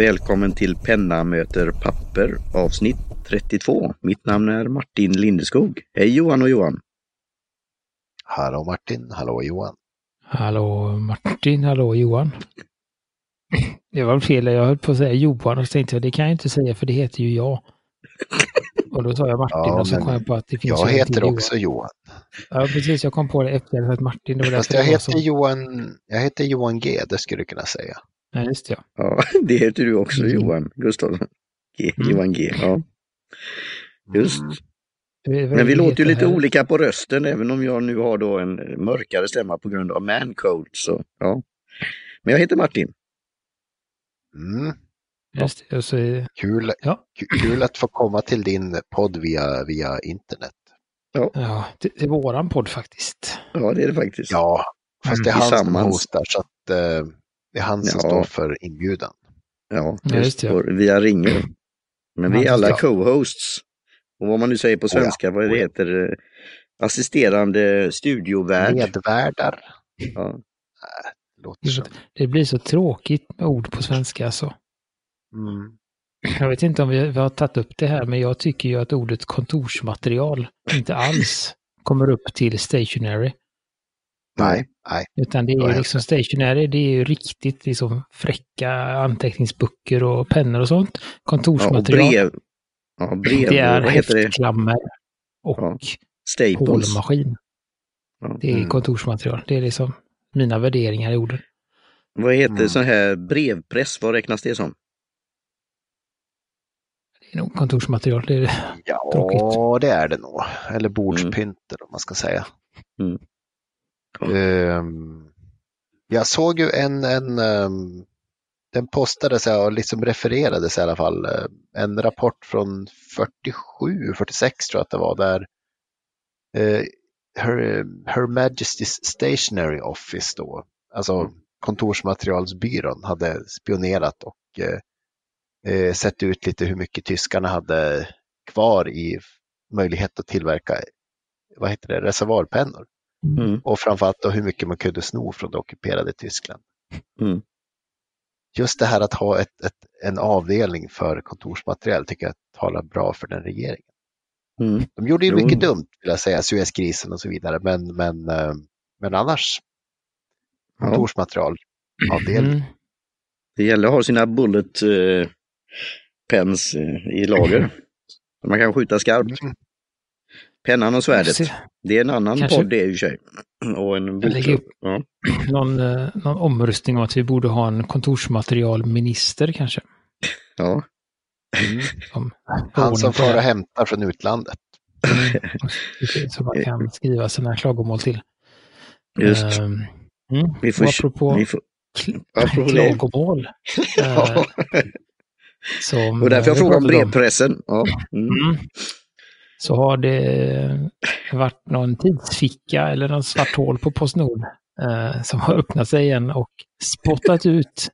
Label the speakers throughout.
Speaker 1: Välkommen till Penna möter papper avsnitt 32. Mitt namn är Martin Lindeskog. Hej Johan och Johan!
Speaker 2: Hallå Martin, hallå Johan!
Speaker 3: Hallå Martin, hallå Johan! Det var fel, jag höll på att säga Johan och så tänkte jag det kan jag inte säga för det heter ju jag. Och då sa jag Martin
Speaker 2: Ja,
Speaker 3: och så kom jag på att det finns
Speaker 2: Jag heter också Johan.
Speaker 3: Johan. Ja precis, jag kom på det efter sagt Martin. Det var
Speaker 2: Fast jag heter
Speaker 3: så.
Speaker 2: Johan, jag heter Johan G, det skulle du kunna säga.
Speaker 3: Nej, just det, ja.
Speaker 1: Ja, det heter du också
Speaker 3: Mm.
Speaker 1: Johan Gustafsson. G,
Speaker 3: Mm.
Speaker 1: Johan G. Ja. Just.
Speaker 2: Mm.
Speaker 1: Men vi låter ju lite
Speaker 3: här.
Speaker 1: olika på rösten även om jag nu har då en mörkare stämma på grund av man cold. Så, ja. Men jag heter Martin.
Speaker 2: Mm.
Speaker 3: Just det, och så, är-
Speaker 2: Kul,
Speaker 3: Ja.
Speaker 2: ku- kul att få komma till din podd via, via internet.
Speaker 3: ja, det, det är våran podd faktiskt.
Speaker 1: Ja, det är det faktiskt.
Speaker 2: Ja, fast det är han som hostar så att eh, det är han som
Speaker 1: Ja.
Speaker 2: står för inbjudan.
Speaker 1: Ja,
Speaker 3: Ja,
Speaker 1: just
Speaker 3: just det.
Speaker 1: det. Via ringer. Men vi är
Speaker 3: Ja,
Speaker 1: alla
Speaker 2: ja.
Speaker 1: co-hosts. Och vad man nu säger på
Speaker 2: Oh ja,
Speaker 1: svenska, vad det
Speaker 2: ja.
Speaker 1: heter, eh, assisterande studiovärd.
Speaker 2: Medvärdar.
Speaker 1: Ja.
Speaker 2: Låter som.
Speaker 3: Det blir så tråkigt med ord på svenska alltså.
Speaker 2: Mm.
Speaker 3: Jag vet inte om vi, vi har tagit upp det här, men jag tycker ju att ordet kontorsmaterial inte alls kommer upp till stationary.
Speaker 2: Nej, nej.
Speaker 3: Utan det är ju liksom stationary, det är ju riktigt liksom fräcka anteckningsböcker och pennor och sånt.
Speaker 1: Ja, och
Speaker 3: Kontorsmaterial,
Speaker 1: brev. Ja, brev.
Speaker 3: det är
Speaker 1: vad
Speaker 3: häftklammer och
Speaker 1: Ja, Staples.
Speaker 3: hålmaskin.
Speaker 1: Ja.
Speaker 3: Det är
Speaker 2: Mm.
Speaker 3: kontorsmaterial. Det är liksom mina värderingar i orden.
Speaker 1: Vad heter
Speaker 2: Mm.
Speaker 1: sån här brevpress, vad räknas det som?
Speaker 3: Det är nog kontorsmaterial. Det är,
Speaker 2: Ja,
Speaker 3: Tråkigt.
Speaker 2: det är det nog. Eller bordspynter om man ska säga.
Speaker 1: Mm.
Speaker 2: Ehm, jag såg ju en, en ehm, den postades och liksom refererades i alla fall. eh, En rapport från 47, 46 tror jag att det var där eh, Her, Her Majesty's Stationery Office då, alltså kontorsmaterialsbyrån hade spionerat och eh, eh, sett ut lite hur mycket tyskarna hade kvar i möjlighet att tillverka vad heter det, reservoarpennor.
Speaker 1: Mm.
Speaker 2: Och framförallt då hur mycket man kunde sno från det ockuperade Tyskland.
Speaker 1: Mm.
Speaker 2: Just det här att ha ett, ett, en avdelning för kontorsmaterial tycker jag talar bra för den regeringen.
Speaker 1: Mm.
Speaker 2: De gjorde ju
Speaker 1: Jo.
Speaker 2: mycket dumt, vill jag säga, Suezkrisen och så vidare, men, men, eh, men annars kontorsmaterialavdelning.
Speaker 3: mm.
Speaker 1: Det gäller att ha sina bullet eh, pens eh, i lager. Man kan skjuta skarpt.
Speaker 2: Mm.
Speaker 1: Pennan och svärdet. Det är en annan
Speaker 3: Kanske-
Speaker 1: podd det är i och för sig. Och en bokklubb. Ja.
Speaker 3: Någon, eh, någon omröstning om att vi borde ha en kontorsmaterialminister kanske.
Speaker 1: Ja.
Speaker 2: Mm.
Speaker 3: Som
Speaker 2: Han som far och hämtar från utlandet.
Speaker 3: Mm. Så man kan skriva sina klagomål till.
Speaker 1: Just.
Speaker 3: Ehm, mm.
Speaker 1: Vi får,
Speaker 3: apropå
Speaker 1: vi får, apropå det.
Speaker 3: klagomål.
Speaker 1: Ja.
Speaker 3: eh, som,
Speaker 1: Och därför jag
Speaker 3: eh,
Speaker 1: frågar om brevpressen. Ja. Mm.
Speaker 3: Så har det varit någon tidsficka eller någon svart hål på Postnord eh, som har öppnat sig igen och spottat ut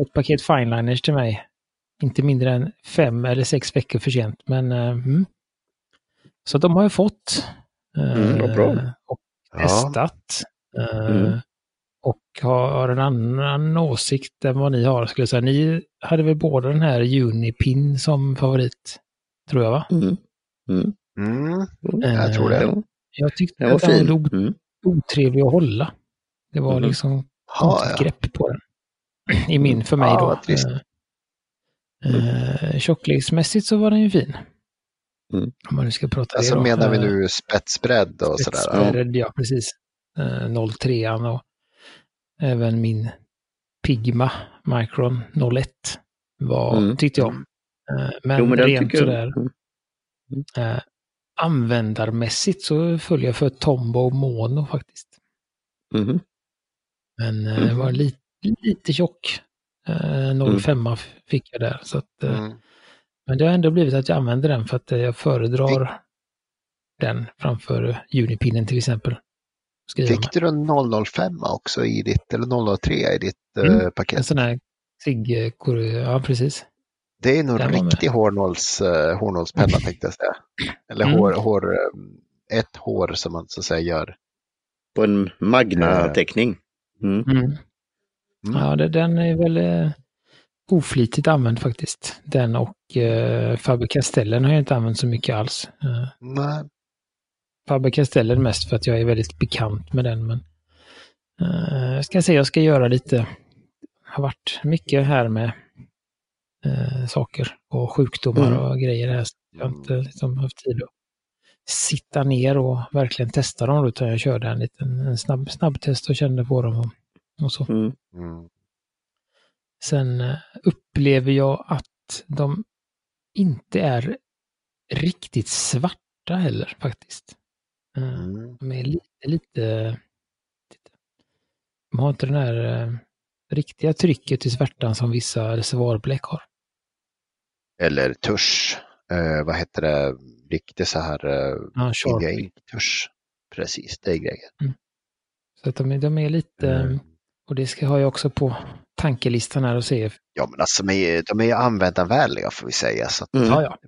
Speaker 3: ett paket fineliners till mig. Inte mindre än fem eller sex veckor för sent. Men, eh, mm. Så de har jag fått. eh,
Speaker 1: Mm.
Speaker 3: Och
Speaker 2: Ja,
Speaker 3: testat. eh,
Speaker 1: Mm.
Speaker 3: Och har en annan åsikt än vad ni har. Skulle jag säga. Ni hade väl båda den här Unipin som favorit? Tror jag va?
Speaker 1: Mm. Mm.
Speaker 2: Mm.
Speaker 3: Eh,
Speaker 2: jag tror det.
Speaker 1: Ja,
Speaker 3: Jag tyckte
Speaker 1: den
Speaker 3: att den var
Speaker 1: Mm.
Speaker 3: otrevlig att hålla. Det var
Speaker 1: Mhm.
Speaker 3: liksom
Speaker 2: Ja,
Speaker 3: konstigt
Speaker 2: ja.
Speaker 3: grepp på den. I min, för mig
Speaker 2: Ja,
Speaker 3: då.
Speaker 2: trist.
Speaker 3: Eh, eh, tjocklleksmässigt så var den ju fin.
Speaker 1: Mm.
Speaker 3: Om man nu ska prata
Speaker 2: Alltså
Speaker 3: det då.
Speaker 2: menar vi nu spetsbredd och sådär? Ja.
Speaker 3: spetsbärrad, ja precis. Eh, 03 och även min Pigma Micron 01 var,
Speaker 1: Mm.
Speaker 3: tyckte jag. Eh, men,
Speaker 1: Jo, men
Speaker 3: rent sådär
Speaker 1: Mm.
Speaker 3: Användarmässigt så följer jag för Tombow Mono faktiskt.
Speaker 1: Mhm.
Speaker 3: Men eh,
Speaker 1: Mhm.
Speaker 3: det var lite, lite tjock. Eh, 05 fick jag där. Så att, eh,
Speaker 2: Mm.
Speaker 3: Men det har ändå blivit att jag använder den för att jag föredrar den framför Unipinnen till exempel.
Speaker 2: Fick du en 005 också i ditt, eller 003 i ditt
Speaker 3: Mm. En
Speaker 2: paket?
Speaker 3: sån här Sig, ja precis.
Speaker 2: Det är nog
Speaker 3: med.
Speaker 2: riktig hårnåls, uh, hårnålspenna tänkte jag säga. Eller
Speaker 3: Mm.
Speaker 2: hår, hår, eh, ett hår som man så att säga gör.
Speaker 1: På en Magna-teckning. Mm.
Speaker 3: Mm.
Speaker 2: Mm.
Speaker 3: Ja, det, den är väl... eh, oflitigt använd faktiskt. Den och eh, Faber-Castellen har jag inte använt så mycket alls. Eh,
Speaker 2: Nej.
Speaker 3: Faber-Castellen mest för att jag är väldigt bekant med den. Men eh, jag ska se, jag ska göra lite. har varit mycket här med eh, saker och sjukdomar
Speaker 1: Mm.
Speaker 3: och grejer här. Jag har inte liksom haft tid att sitta ner och verkligen testa dem utan jag körde en liten en snabb, snabbtest och kände på dem och, och så.
Speaker 1: Mm.
Speaker 2: Mm.
Speaker 3: Sen eh, upplever jag att de inte är riktigt svarta heller faktiskt. Eh,
Speaker 2: Mm.
Speaker 3: De är lite, lite... De har inte den här eh, riktiga trycket i svärtan som vissa reservoarbläck har.
Speaker 2: Eller tusch. Eh, vad heter det? Riktigt så här eh,
Speaker 3: Ja, Sharpie.
Speaker 2: tusch. Precis, det är grejen.
Speaker 3: Så att de, är- de är lite...
Speaker 2: Mm.
Speaker 3: Och det ska, har jag också på tankelistan här och se.
Speaker 2: Ja, men alltså de är, de är användarvänliga får vi säga. Så att
Speaker 1: Mm.
Speaker 3: Ja, ja.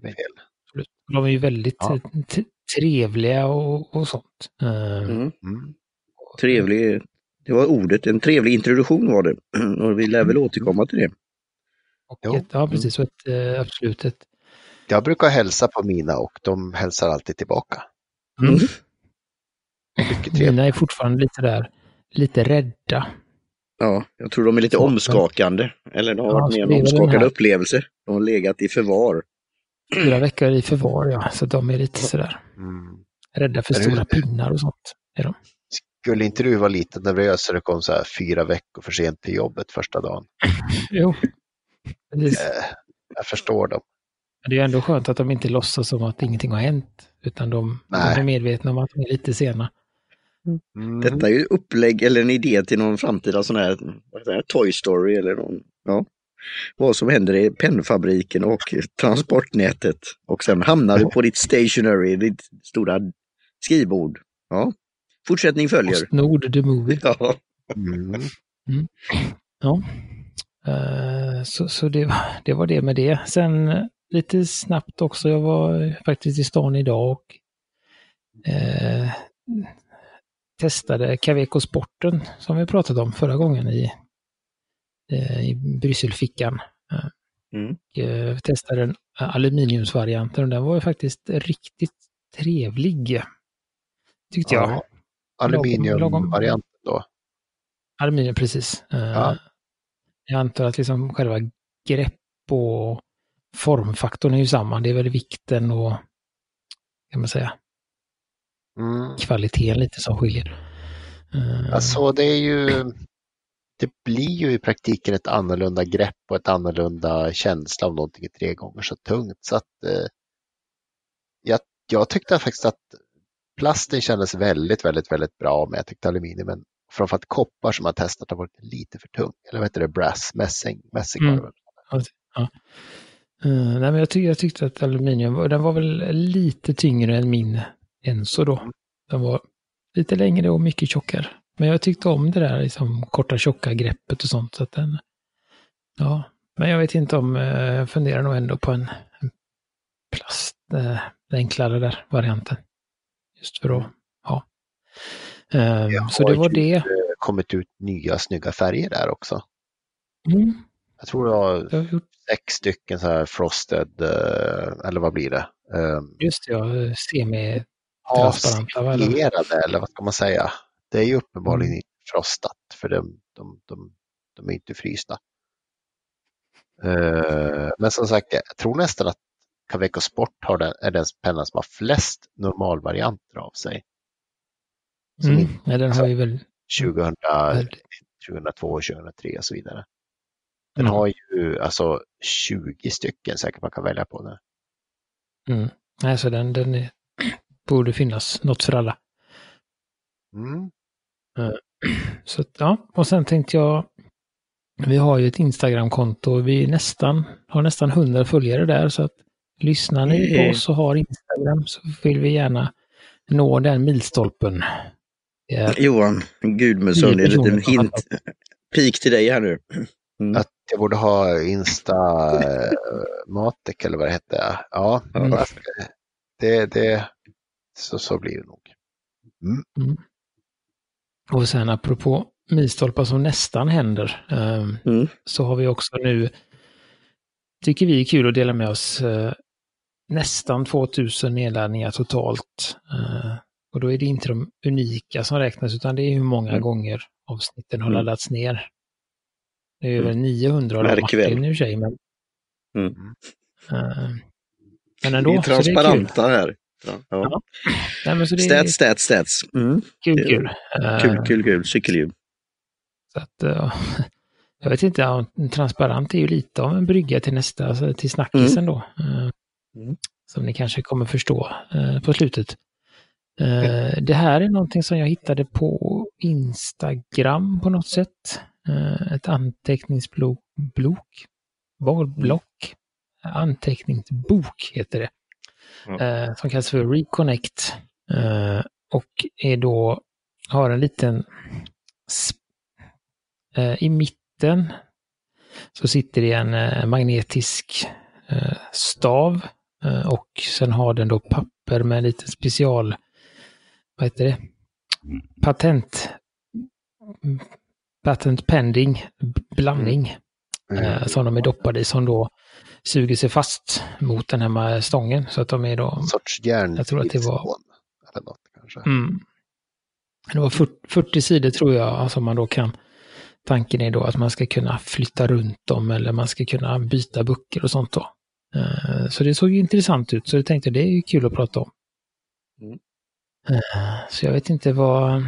Speaker 3: De är ju väldigt
Speaker 2: Ja.
Speaker 3: eh, trevliga och, och sånt. Eh,
Speaker 1: Mm.
Speaker 2: Mm.
Speaker 1: Trevlig, det var ordet, en trevlig introduktion var det. Och vi lär väl återkomma till det.
Speaker 3: Och ett, ja, precis. Och ett, eh, absolut ett...
Speaker 2: Jag brukar hälsa på mina och de hälsar alltid tillbaka.
Speaker 1: Mm.
Speaker 2: Trevligt.
Speaker 3: Mina är fortfarande lite där, lite rädda.
Speaker 1: Ja, jag tror de är lite omskakande. Eller de har
Speaker 3: Ja,
Speaker 1: varit med om omskakande upplevelser. De har legat i förvar.
Speaker 3: Fyra veckor i förvar, ja. Så de är lite sådär
Speaker 2: Mm.
Speaker 3: rädda för
Speaker 2: Är
Speaker 3: stora
Speaker 2: det?
Speaker 3: pinnar och sånt. Är de.
Speaker 2: Skulle inte du vara lite nervös så det kom så här fyra veckor för sent till jobbet första dagen?
Speaker 3: Jo.
Speaker 2: Eh, jag förstår dem.
Speaker 3: Det är ändå skönt att de inte låtsas som att ingenting har hänt. Utan de, de är medvetna om att de är lite sena.
Speaker 2: Mm.
Speaker 1: Detta är ju upplägg eller en idé till någon framtida sån här, vad heter det, Toy Story eller någon, ja. Vad som händer i pennfabriken och transportnätet. Och sen hamnar du på ditt stationery, ditt stora skrivbord. Ja. Fortsättning följer.
Speaker 3: Postnord, the movie.
Speaker 1: Ja.
Speaker 2: Mm.
Speaker 3: Ja. Eh, Så, så det, var- det var det med det. Sen eh, lite snabbt också, jag var faktiskt i stan idag och eh, testade Caveco Sporten som vi pratade om förra gången i, eh, i Brysselfickan.
Speaker 1: Mm.
Speaker 3: Och, eh, testade den aluminiumsvarianten och den var ju faktiskt riktigt trevlig. Tyckte jag.
Speaker 2: Ja. Aluminiumvarianten då.
Speaker 3: Aluminium, precis. Eh,
Speaker 2: Ja.
Speaker 3: Jag antar att liksom själva grepp och formfaktorn är ju samma. Det är väl vikten och kan man säga,
Speaker 2: Mm.
Speaker 3: kvaliteten lite som skiljer. Eh,
Speaker 2: Alltså det är ju, det blir ju i praktiken ett annorlunda grepp och ett annorlunda känsla om någonting är tre gånger så tungt. Så att eh, jag, jag tyckte faktiskt att plasten kändes väldigt, väldigt, väldigt bra men jag tyckte aluminium, framförallt koppar som jag testat har varit lite för tung. Eller vad heter det, brass, mässing, mässing var det
Speaker 3: Mm.
Speaker 2: väl.
Speaker 3: eh, nej, men jag, tyck, jag tyckte att aluminium, var- den var väl lite tyngre än min Enso då. Den var lite längre och mycket tjockare. Men jag tyckte om det där liksom, korta tjocka greppet och sånt. Så att den, ja, men jag vet inte om, eh, jag funderar nog ändå på en, en plast, den enklare där varianten. Just för att, ja.
Speaker 2: Jag
Speaker 3: så det var det.
Speaker 2: kommit ut nya snygga färger där också.
Speaker 3: Mm,
Speaker 2: Jag tror jag har
Speaker 3: jag gjort
Speaker 2: sex stycken så här frosted, eh, eller vad blir det? Eh,
Speaker 3: just det, ja, semi transparenta. va, eller?
Speaker 2: Vad ska man säga? Det är ju uppenbarligen
Speaker 3: Mm.
Speaker 2: inte frostat för de, de, de, de är inte frysta. Eh, men som sagt, jag tror nästan att Caveco Sport har den, är den pennan som har flest normalvarianter av sig.
Speaker 3: Mm, nej, den har ju väl
Speaker 2: 2000,
Speaker 3: väldigt
Speaker 2: 2002, 2003 och så vidare. Den
Speaker 3: Mm.
Speaker 2: har ju alltså 20 stycken säkert man kan välja på nu.
Speaker 3: Mm. Nej, så den, den är, borde finnas något för alla.
Speaker 2: Mm.
Speaker 3: Så ja, och sen tänkte jag, vi har ju ett Instagramkonto, vi är nästan, har nästan 100 följare där, så att lyssnar ni på oss och har Instagram så vill vi gärna nå den milstolpen. Är,
Speaker 1: Johan Gudmundsson, en liten hint, pik till dig här nu. Mm.
Speaker 2: Att jag borde ha Insta eh, eller vad det hette. Ja,
Speaker 3: Mm.
Speaker 2: det, det, så, så blir det nog. Mm.
Speaker 3: och sen apropå milstolpar som nästan händer, ehm,
Speaker 1: Mm.
Speaker 3: så har vi också nu tycker vi är kul att dela med oss. Eh, nästan 2000 nedladdningar totalt. Och då är det inte de unika som räknas utan det är hur många
Speaker 1: Mm.
Speaker 3: gånger avsnitten har
Speaker 1: Mm.
Speaker 3: laddats ner. Det är över
Speaker 1: Mm.
Speaker 3: 900 av Martin
Speaker 1: väl.
Speaker 3: för sig. Men,
Speaker 1: Mm.
Speaker 3: Eh, men ändå,
Speaker 1: Vi är
Speaker 3: det är kul.
Speaker 1: transparenta här. Ja. Ja.
Speaker 3: Nej, det är
Speaker 1: Stats, stats, stats. Mm.
Speaker 3: kul,
Speaker 1: det-
Speaker 3: kul. Eh,
Speaker 1: Kul, kul, kul. Cykelhjul.
Speaker 3: Så att, eh, jag vet inte, ja, transparent är ju lite av en brygga till nästa, alltså till snackisen då. eh,
Speaker 1: Mm.
Speaker 3: Som ni kanske kommer förstå på slutet. Eh, Det här är någonting som jag hittade på Instagram på något sätt. Eh, Ett anteckningsblock, blok, block, anteckningsbok heter det.
Speaker 1: Ja.
Speaker 3: Eh, Som kallas för Reconnect. Eh, Och är då, har en liten eh, i mitten så sitter det en magnetisk stav och sen har den då papper med en liten special, vad heter det? Patent, mm, patent pending blandning eh, som de är doppade i som då suger sig fast mot den här stången så att de är då
Speaker 2: En sorts järn.
Speaker 3: Jag tror att det var-
Speaker 2: Eller något kanske.
Speaker 3: Mm. Det var 40, 40 sidor tror jag som man då kan... Tanken är då att man ska kunna flytta runt dem eller man ska kunna byta böcker och sånt då. Eh, Så det såg ju intressant ut så jag tänkte det är ju kul att prata om.
Speaker 1: Mm.
Speaker 3: Eh, så jag vet inte vad...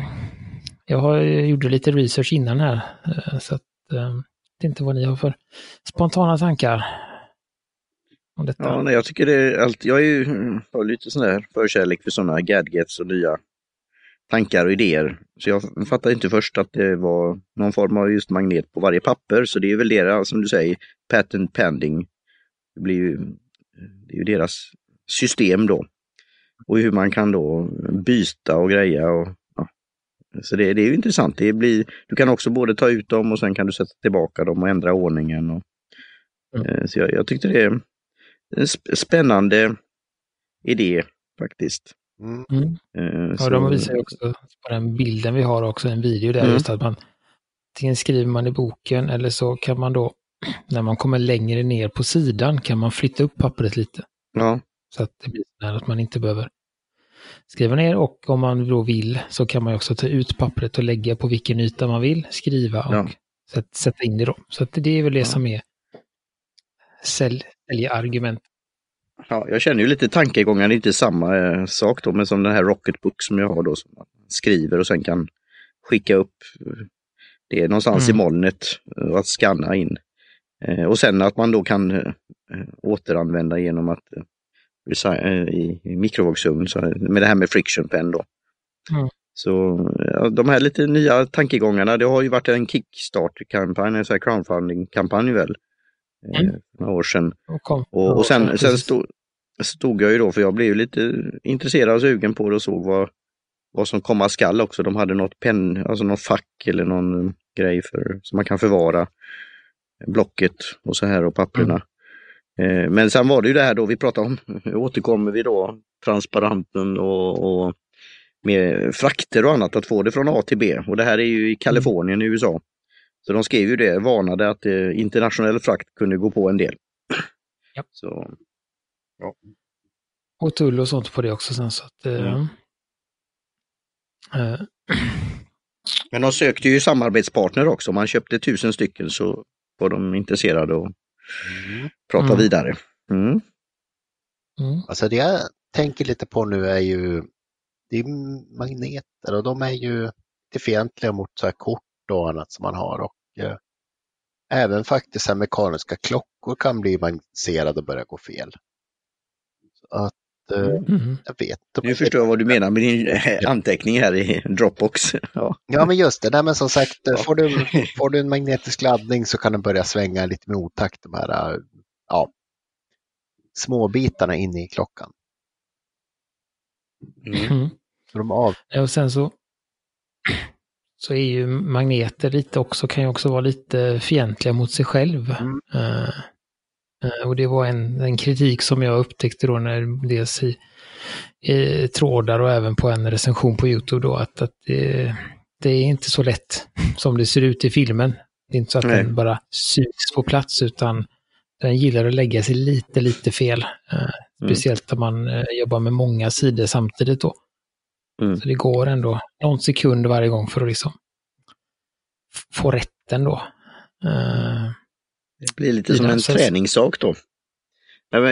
Speaker 3: Jag har gjorde lite research innan här eh, så att jag vet inte vad ni har för spontana tankar om detta.
Speaker 1: Ja, nej, jag tycker det är allt. Jag är ju, mm, har lite sån där förkärlek för sådana gadgets och nya tankar och idéer. Så jag fattade inte först att det var någon form av just magnet på varje papper. Så det är väl deras, som du säger, patent pending. Det blir ju, det är ju deras system då. Och hur man kan då byta och greja. Och, ja. Så det, det är ju intressant. Det blir, du kan också både ta ut dem och sen kan du sätta tillbaka dem och ändra ordningen. Och,
Speaker 3: Mm.
Speaker 1: Så jag, jag tyckte det är en sp- spännande idé faktiskt.
Speaker 2: Mm.
Speaker 3: Mm.
Speaker 1: Eh,
Speaker 3: Ja, de visar ju också på den bilden vi har också en video där
Speaker 1: Mm.
Speaker 3: just att man antingen skriver man i boken eller så kan man då när man kommer längre ner på sidan kan man flytta upp pappret lite
Speaker 1: Ja,
Speaker 3: så att det blir så här att man inte behöver skriva ner och om man då vill så kan man också ta ut pappret och lägga på vilken yta man vill skriva och
Speaker 1: Ja.
Speaker 3: sätt, sätta in det då. Så att det är väl det
Speaker 1: Ja.
Speaker 3: som är sälj, säljargument.
Speaker 1: ja, jag känner ju lite tankegångar, inte samma eh, sak då, men som den här Rocketbook som jag har då, som man skriver och sen kan skicka upp eh, det någonstans
Speaker 3: Mm.
Speaker 1: i molnet eh, och att scanna in. Eh, och sen att man då kan eh, återanvända genom att eh, eh, i, i mikrovågsugn, så, med det här med friction pen då.
Speaker 3: Mm.
Speaker 1: Så ja, de här lite nya tankegångarna, det har ju varit en Kickstart-kampanj, en sån här crowdfunding-kampanj väl, eh,
Speaker 3: Mm.
Speaker 1: några år sedan.
Speaker 3: Och, kom,
Speaker 1: Och, och sen,
Speaker 3: ja,
Speaker 1: sen stod, stod jag ju då, för jag blev ju lite intresserad och sugen på det och såg vad, vad som komma skall också. De hade något penn, alltså någon fack eller någon eh, grej för, som man kan förvara blocket och så här och papperna. Eh, Men sen var det ju det här då vi pratade om, nu återkommer vi då, transparenten och, och med frakter och annat, att få det från A till B. Och det här är ju i Kalifornien i USA. Så de skrev ju det, varnade att eh, internationell frakt kunde gå på en del.
Speaker 3: Ja.
Speaker 1: Så,
Speaker 3: Och tull och sånt på det också sen så att... eh,
Speaker 1: Mm.
Speaker 3: eh,
Speaker 1: men de sökte ju samarbetspartner också. Om man köpte tusen stycken så var de intresserade att
Speaker 2: Mm.
Speaker 1: prata
Speaker 3: Mm.
Speaker 1: vidare. Mm.
Speaker 3: mm.
Speaker 2: Alltså det jag tänker lite på nu är ju det är magneter och de är ju lite fientliga mot så här kort och annat som man har. Och, eh, även faktiskt här mekaniska klockor kan bli magnetiserade och börja gå fel. Så att,
Speaker 3: Mm.
Speaker 2: jag vet
Speaker 1: Nu förstår jag vad du menar med din eh, anteckning här i Dropbox. Ja.
Speaker 2: Ja men just det, Nej, men som sagt, eh,
Speaker 1: Ja.
Speaker 2: får, du, får du en magnetisk laddning så kan den börja svänga lite med otakt, de här eh, ja, småbitarna inne i klockan.
Speaker 1: Mm.
Speaker 3: Mm.
Speaker 2: De av,
Speaker 3: Ja, Och sen så, så är ju magneter lite också, kan ju också vara lite fientliga mot sig själv.
Speaker 2: Mm.
Speaker 3: Eh, eh, och det var en, en kritik som jag upptäckte då när dels i, i trådar och även på en recension på YouTube då att, att det, det är inte så lätt som det ser ut i filmen. Det är inte så att
Speaker 1: Nej.
Speaker 3: den bara syns på plats utan den gillar att lägga sig lite, lite fel. Eh, speciellt om man eh, jobbar med många sidor samtidigt då.
Speaker 1: Mm.
Speaker 3: Så det går ändå någon sekund varje gång för att liksom få rätten då. Eh,
Speaker 1: Det blir lite som en träningssak då.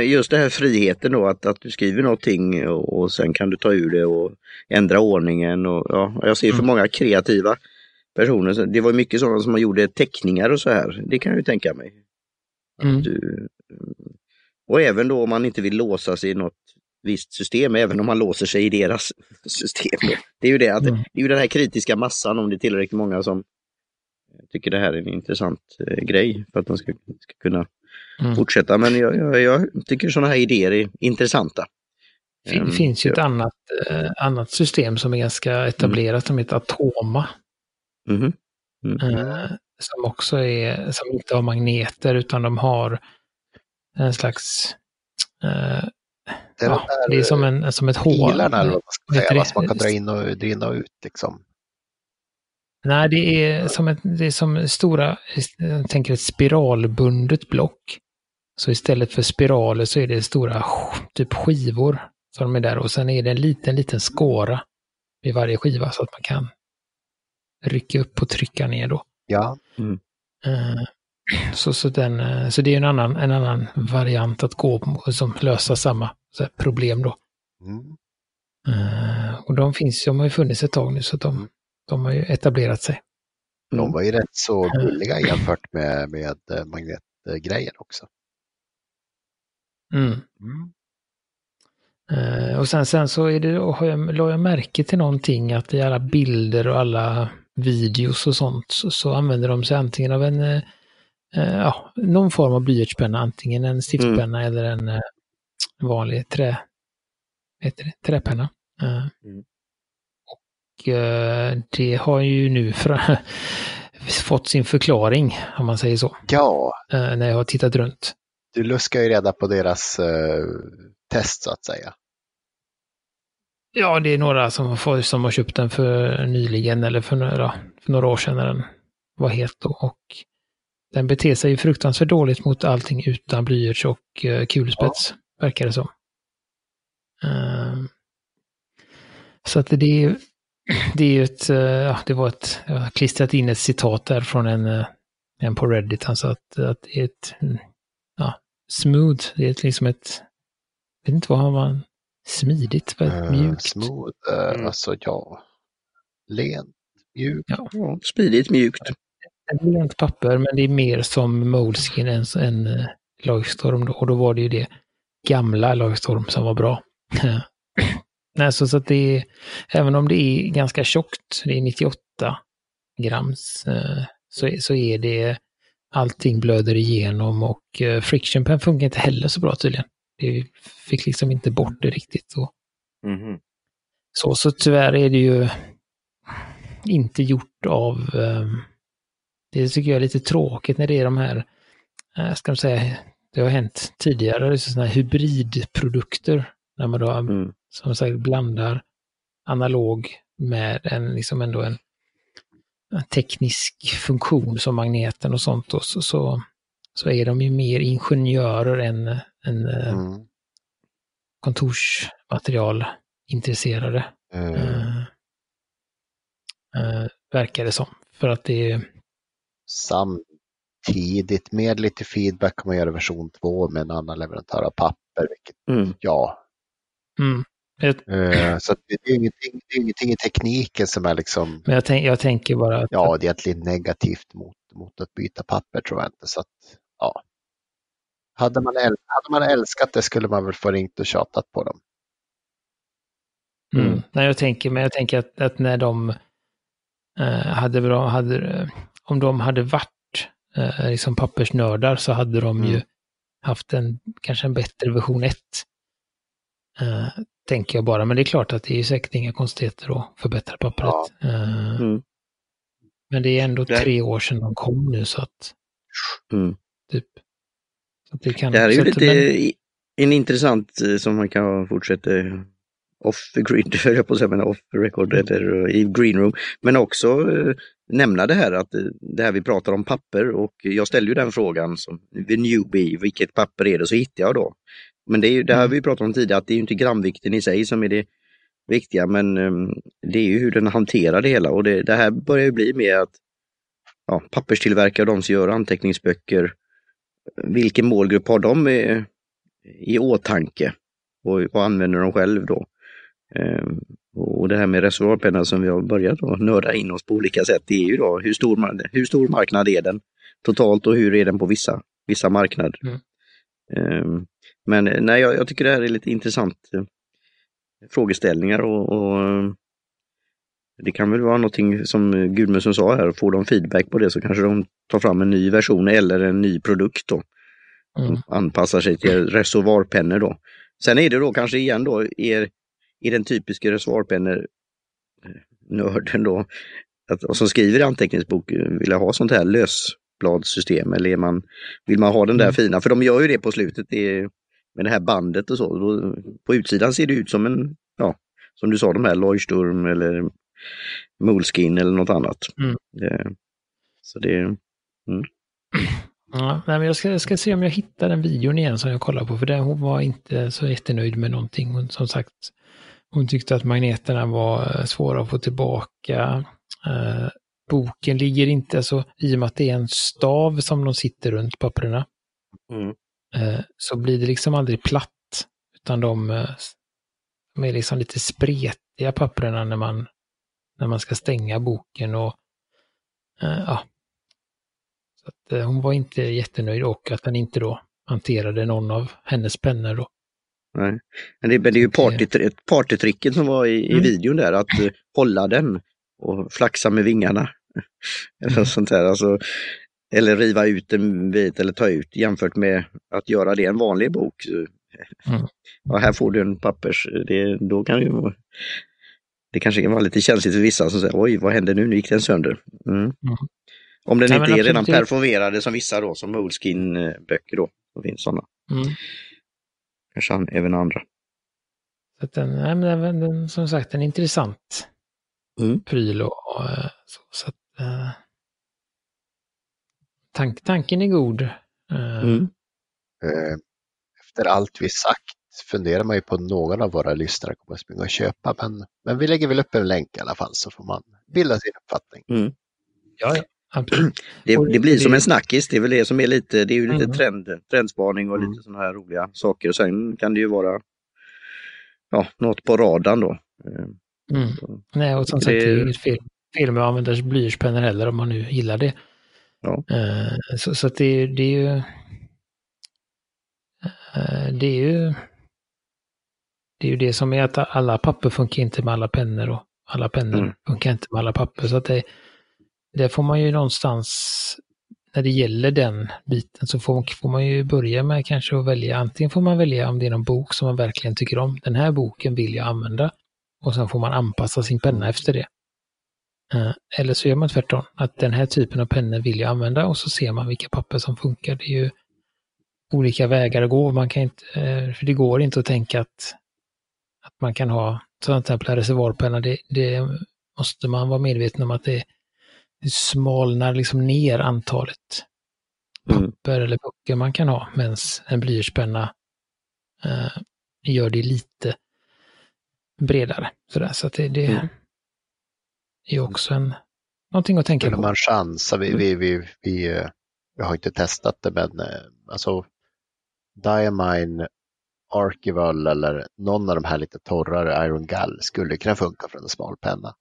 Speaker 1: Just det här friheten då, att, att du skriver någonting och, och sen kan du ta ur det och ändra ordningen. Och, ja, jag ser för
Speaker 3: Mm.
Speaker 1: många kreativa personer, det var mycket sådana som gjorde teckningar och så här. Det kan jag ju tänka mig.
Speaker 3: mm,
Speaker 1: Du, och även då om man inte vill låsa sig i något visst system, även om man låser sig i deras system. Det är ju det, att,
Speaker 3: Mm.
Speaker 1: det är ju den här kritiska massan, om det är tillräckligt många som tycker det här är en intressant eh, grej för att man ska, ska kunna
Speaker 3: mm.
Speaker 1: fortsätta. Men jag, jag, jag tycker sådana här idéer är intressanta.
Speaker 3: Det
Speaker 1: Ehm,
Speaker 3: finns ju ett annat, eh, annat system som är ganska etablerat som heter Atoma.
Speaker 1: Mhm.
Speaker 3: Eh, som också är, som inte har magneter utan de har en slags, eh,
Speaker 2: Det är
Speaker 3: ja,
Speaker 2: de
Speaker 3: det är som, en, som ett hål.
Speaker 2: pilarna eller vad man ska säga, man kan dra in och, dra in och ut liksom.
Speaker 3: Nej, det är som, ett, det är som stora, jag tänker ett spiralbundet block. Så istället för spiraler så är det stora typ skivor som är där och sen är det en liten, liten skåra vid varje skiva så att man kan rycka upp och trycka ner då.
Speaker 2: Ja,
Speaker 3: Eh, Så, så, den, eh, så det är en annan, en annan variant att gå på som lösa samma så här, problem då.
Speaker 2: mm.
Speaker 3: Eh, Och de finns, de har ju funnits ett tag nu så de,
Speaker 2: Mm.
Speaker 3: De har ju etablerat sig.
Speaker 2: de
Speaker 1: Mm.
Speaker 2: var ju rätt så billiga jämfört med, med eh, magnetgrejen också.
Speaker 3: Mm.
Speaker 2: Mm.
Speaker 3: Eh, och sen, sen så är det, har jag, la jag märke till någonting att i alla bilder och alla videos och sånt så, så använder de sig antingen av en, eh, ja, någon form av blyertspenna, antingen en stiftpenna eller en eh, vanlig trä, heter det, träpenna.
Speaker 1: Mm.
Speaker 3: Eh, det har ju nu fått sin förklaring, om man säger så,
Speaker 2: Ja,
Speaker 3: eh, när jag har tittat runt.
Speaker 2: du luskar ju reda på deras eh, test så att säga.
Speaker 3: Ja, det är några som som har köpt den för nyligen eller för några, för några år sedan när den var het. Då. Och den beter sig ju fruktansvärt dåligt mot allting utan blyerts och kulspets, verkar det som. Så att det är, det är ju ett, eh, ja, det var ett, jag har klistrat in ett citat där från en, eh, en på Reddit. Han sa att, att det är ett, mm, ja, smooth, det är ett, liksom ett, jag vet inte vad man, smidigt, vad
Speaker 2: Eh,
Speaker 3: mjukt.
Speaker 2: smooth, eh,
Speaker 1: Mm.
Speaker 2: alltså ja. Lent, mjuk.
Speaker 3: Ja.
Speaker 1: Ja, smidigt, mjukt.
Speaker 3: Det är inte papper, men det är mer som Moleskin än, än uh, Lagstorm. Då. Och då var det ju det gamla Lagstorm som var bra. Nej, så, så att det är, även om det är ganska tjockt, det är 98 grams, eh, så, så är det allting blöder igenom och eh, Friction Pen funkar inte heller så bra tydligen. Det fick liksom inte bort det riktigt. Så,
Speaker 1: Mhm.
Speaker 3: så, så tyvärr är det ju inte gjort av ehm, det tycker jag är lite tråkigt när det är de här, eh, ska man säga, det har hänt tidigare, sådana här hybridprodukter. När man då,
Speaker 1: Mm.
Speaker 3: Som sagt, blandar analog med en, liksom ändå en, en teknisk funktion som magneten och sånt. Då, så, så, så är de ju mer ingenjörer än, än eh,
Speaker 2: Mm.
Speaker 3: kontorsmaterial intresserade.
Speaker 2: Eh,
Speaker 3: Eh, eh, verkar det som. För att det är
Speaker 2: Samtidigt med lite feedback kan man göra version 2 med en annan leverantör av papper. Vilket,
Speaker 1: Mm.
Speaker 2: ja,
Speaker 3: mm, ett,
Speaker 2: eh, så att det är ingenting, det är ingenting i tekniken som är liksom,
Speaker 3: Men jag, tänk, jag tänker bara att
Speaker 2: ja, det är egentligen negativt mot, mot att byta papper tror jag inte. Så att, ja. Hade man, äl, hade man älskat det skulle man väl få ringt och tjatat på dem.
Speaker 3: Mm.
Speaker 1: Mm.
Speaker 3: Nej, jag tänker, men jag tänker att, att när de eh, hade bra, hade, eh, om de hade varit eh, liksom pappersnördar så hade de ju
Speaker 2: Mm.
Speaker 3: haft en, kanske en bättre version 1. Eh, tänker jag bara, men det är klart att det är säkert inga konstigheter att förbättra pappret.
Speaker 2: Ja.
Speaker 3: Eh,
Speaker 1: Mm.
Speaker 3: Men det är ändå
Speaker 1: Det-
Speaker 3: tre år sedan de kom nu så att,
Speaker 1: Mm.
Speaker 3: typ. Så att det, kan,
Speaker 1: Det här är ju lite
Speaker 3: men-
Speaker 1: en intressant eh, som man kan fortsätta off the grid, höll jag på att säga, men off record eller i green room. Men också eh, nämna det här att eh, det här vi pratar om papper och jag ställde ju den frågan som the newbie, vilket papper är det? Så hittade jag då. Men det är ju det här
Speaker 3: Mm.
Speaker 1: vi pratat om tidigare, att det är ju inte gramvikten i sig som är det viktiga, men um, det är ju hur den hanterar det hela och det, det här börjar ju bli mer att ja, papperstillverkare, de som gör anteckningsböcker, vilken målgrupp har de i, i åtanke och, och använder de själv då? Ehm, och det här med reservoarpenna som vi har börjat då, nörda in oss på olika sätt, det är ju då hur stor, hur stor marknad är den totalt och hur är den på vissa, vissa marknader.
Speaker 3: Mm.
Speaker 1: Ehm, men eh, nej, jag, jag tycker det här är lite intressant eh, frågeställningar och, och eh, det kan väl vara någonting som Gudmundsson sa här, får de feedback på det så kanske de tar fram en ny version eller en ny produkt då.
Speaker 3: Mm.
Speaker 1: Anpassar sig till reservoarpennor då. Sen är det då kanske igen då, är, är den typiska reservoarpennor nörden då, att, och som skriver i anteckningsbok, vill jag ha sånt här lösbladssystem eller är man, vill man ha den där
Speaker 3: Mm.
Speaker 1: fina, för de gör ju det på slutet det, med det här bandet och så. Då, på utsidan ser det ut som en, ja, som du sa, de här Leuchtturm eller Moleskin eller något annat.
Speaker 3: Mm.
Speaker 1: Det, så det,
Speaker 3: Ja, nej, men jag, ska, jag ska se om jag hittar den videon igen som jag kollade på, för den, hon var inte så jättenöjd med någonting. Hon, som sagt, hon tyckte att magneterna var eh, svåra att få tillbaka. Boken ligger inte, alltså, i och med att det är en stav som de sitter runt papperna,
Speaker 1: mm.
Speaker 3: eh, så blir det liksom aldrig platt. Utan de, eh, de är liksom lite spretiga papperna när man, när man ska stänga boken och eh, ja. Så att, hon var inte jättenöjd och att den inte då hanterade någon av hennes pennor då.
Speaker 1: Nej. Men det, men det är ju party, partytricket som var i, i
Speaker 3: Mm.
Speaker 1: videon där, att hålla den och flaxa med vingarna. eller sånt där. Alltså, eller riva ut en bit eller ta ut jämfört med att göra det i en vanlig bok.
Speaker 3: Mm.
Speaker 1: Ja, här får du en pappers, det, då kan ju det kanske kan vara lite känsligt för vissa som säger oj, vad hände nu? Nu gick den sönder. Mm. Om den
Speaker 3: Nej,
Speaker 1: inte är redan perforerade som vissa då, som Moleskin-böcker då. Det finns sådana.
Speaker 3: Mm.
Speaker 1: Kanske även andra.
Speaker 3: Så den, nej, men den, den, som sagt, en intressant
Speaker 1: Mm.
Speaker 3: pryl och, och eh, så. så att, eh, tank, tanken är god. Eh,
Speaker 1: Mm.
Speaker 2: Eh, Efter allt vi sagt funderar man ju på någon av våra lyssnare kommer att springa och köpa. Men, men vi lägger väl upp en länk i alla fall så får man bilda sin uppfattning.
Speaker 3: Ja, ja, absolut.
Speaker 1: Det, det blir som en snackis, det är väl det som är lite, det är ju lite
Speaker 3: Mm.
Speaker 1: trend, trendspaning och
Speaker 2: Mm.
Speaker 1: lite sådana här roliga saker. Och sen kan det ju vara ja, något på radarn då.
Speaker 3: Mm. Nej, och som
Speaker 1: Det-
Speaker 3: sagt, det är inget fel, fel med att använda blyertspennor heller om man nu gillar det.
Speaker 1: Ja.
Speaker 3: Eh, så så att det, är- det är ju... eh, det är ju... Det är ju det som är att alla papper funkar inte med alla pennor och alla pennor
Speaker 1: Mm.
Speaker 3: funkar inte med alla papper. Så att det, det får man ju någonstans, när det gäller den biten, så får, får man ju börja med kanske att välja, antingen får man välja om det är någon bok som man verkligen tycker om. Den här boken vill jag använda. Och sen får man anpassa sin penna efter det. Eh, Eller så gör man tvärtom, att den här typen av pennor vill jag använda och så ser man vilka papper som funkar. Det är ju olika vägar att gå. Man kan inte, eh, för det går inte att tänka att, att man kan ha, till exempel en reservoarpenna, det, det måste man vara medveten om att det, det smalnar liksom ner antalet
Speaker 1: Mm.
Speaker 3: papper eller böcker man kan ha, medan en blyertspenna eh, gör det lite bredare. Sådär. Så att det, det
Speaker 1: Mm.
Speaker 3: är också en, någonting att tänka på.
Speaker 2: man chansa, vi, vi, vi, vi, eh, vi har inte testat det, men eh, alltså Diamine, Archival eller någon av de här lite torrare Iron Gall skulle kunna funka från en smal penna.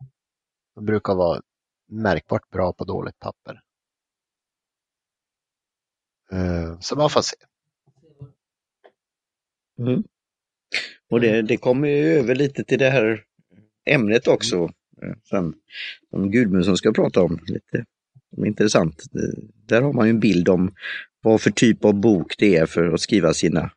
Speaker 2: De brukar vara märkbart bra på dåligt papper. Eh, Så man får se.
Speaker 1: Mm. Och det, det kommer ju över lite till det här ämnet också. eh, Sen, som Gudmundsson ska prata om. Lite intressant. Där har man ju en bild om vad för typ av bok det är för att skriva sina,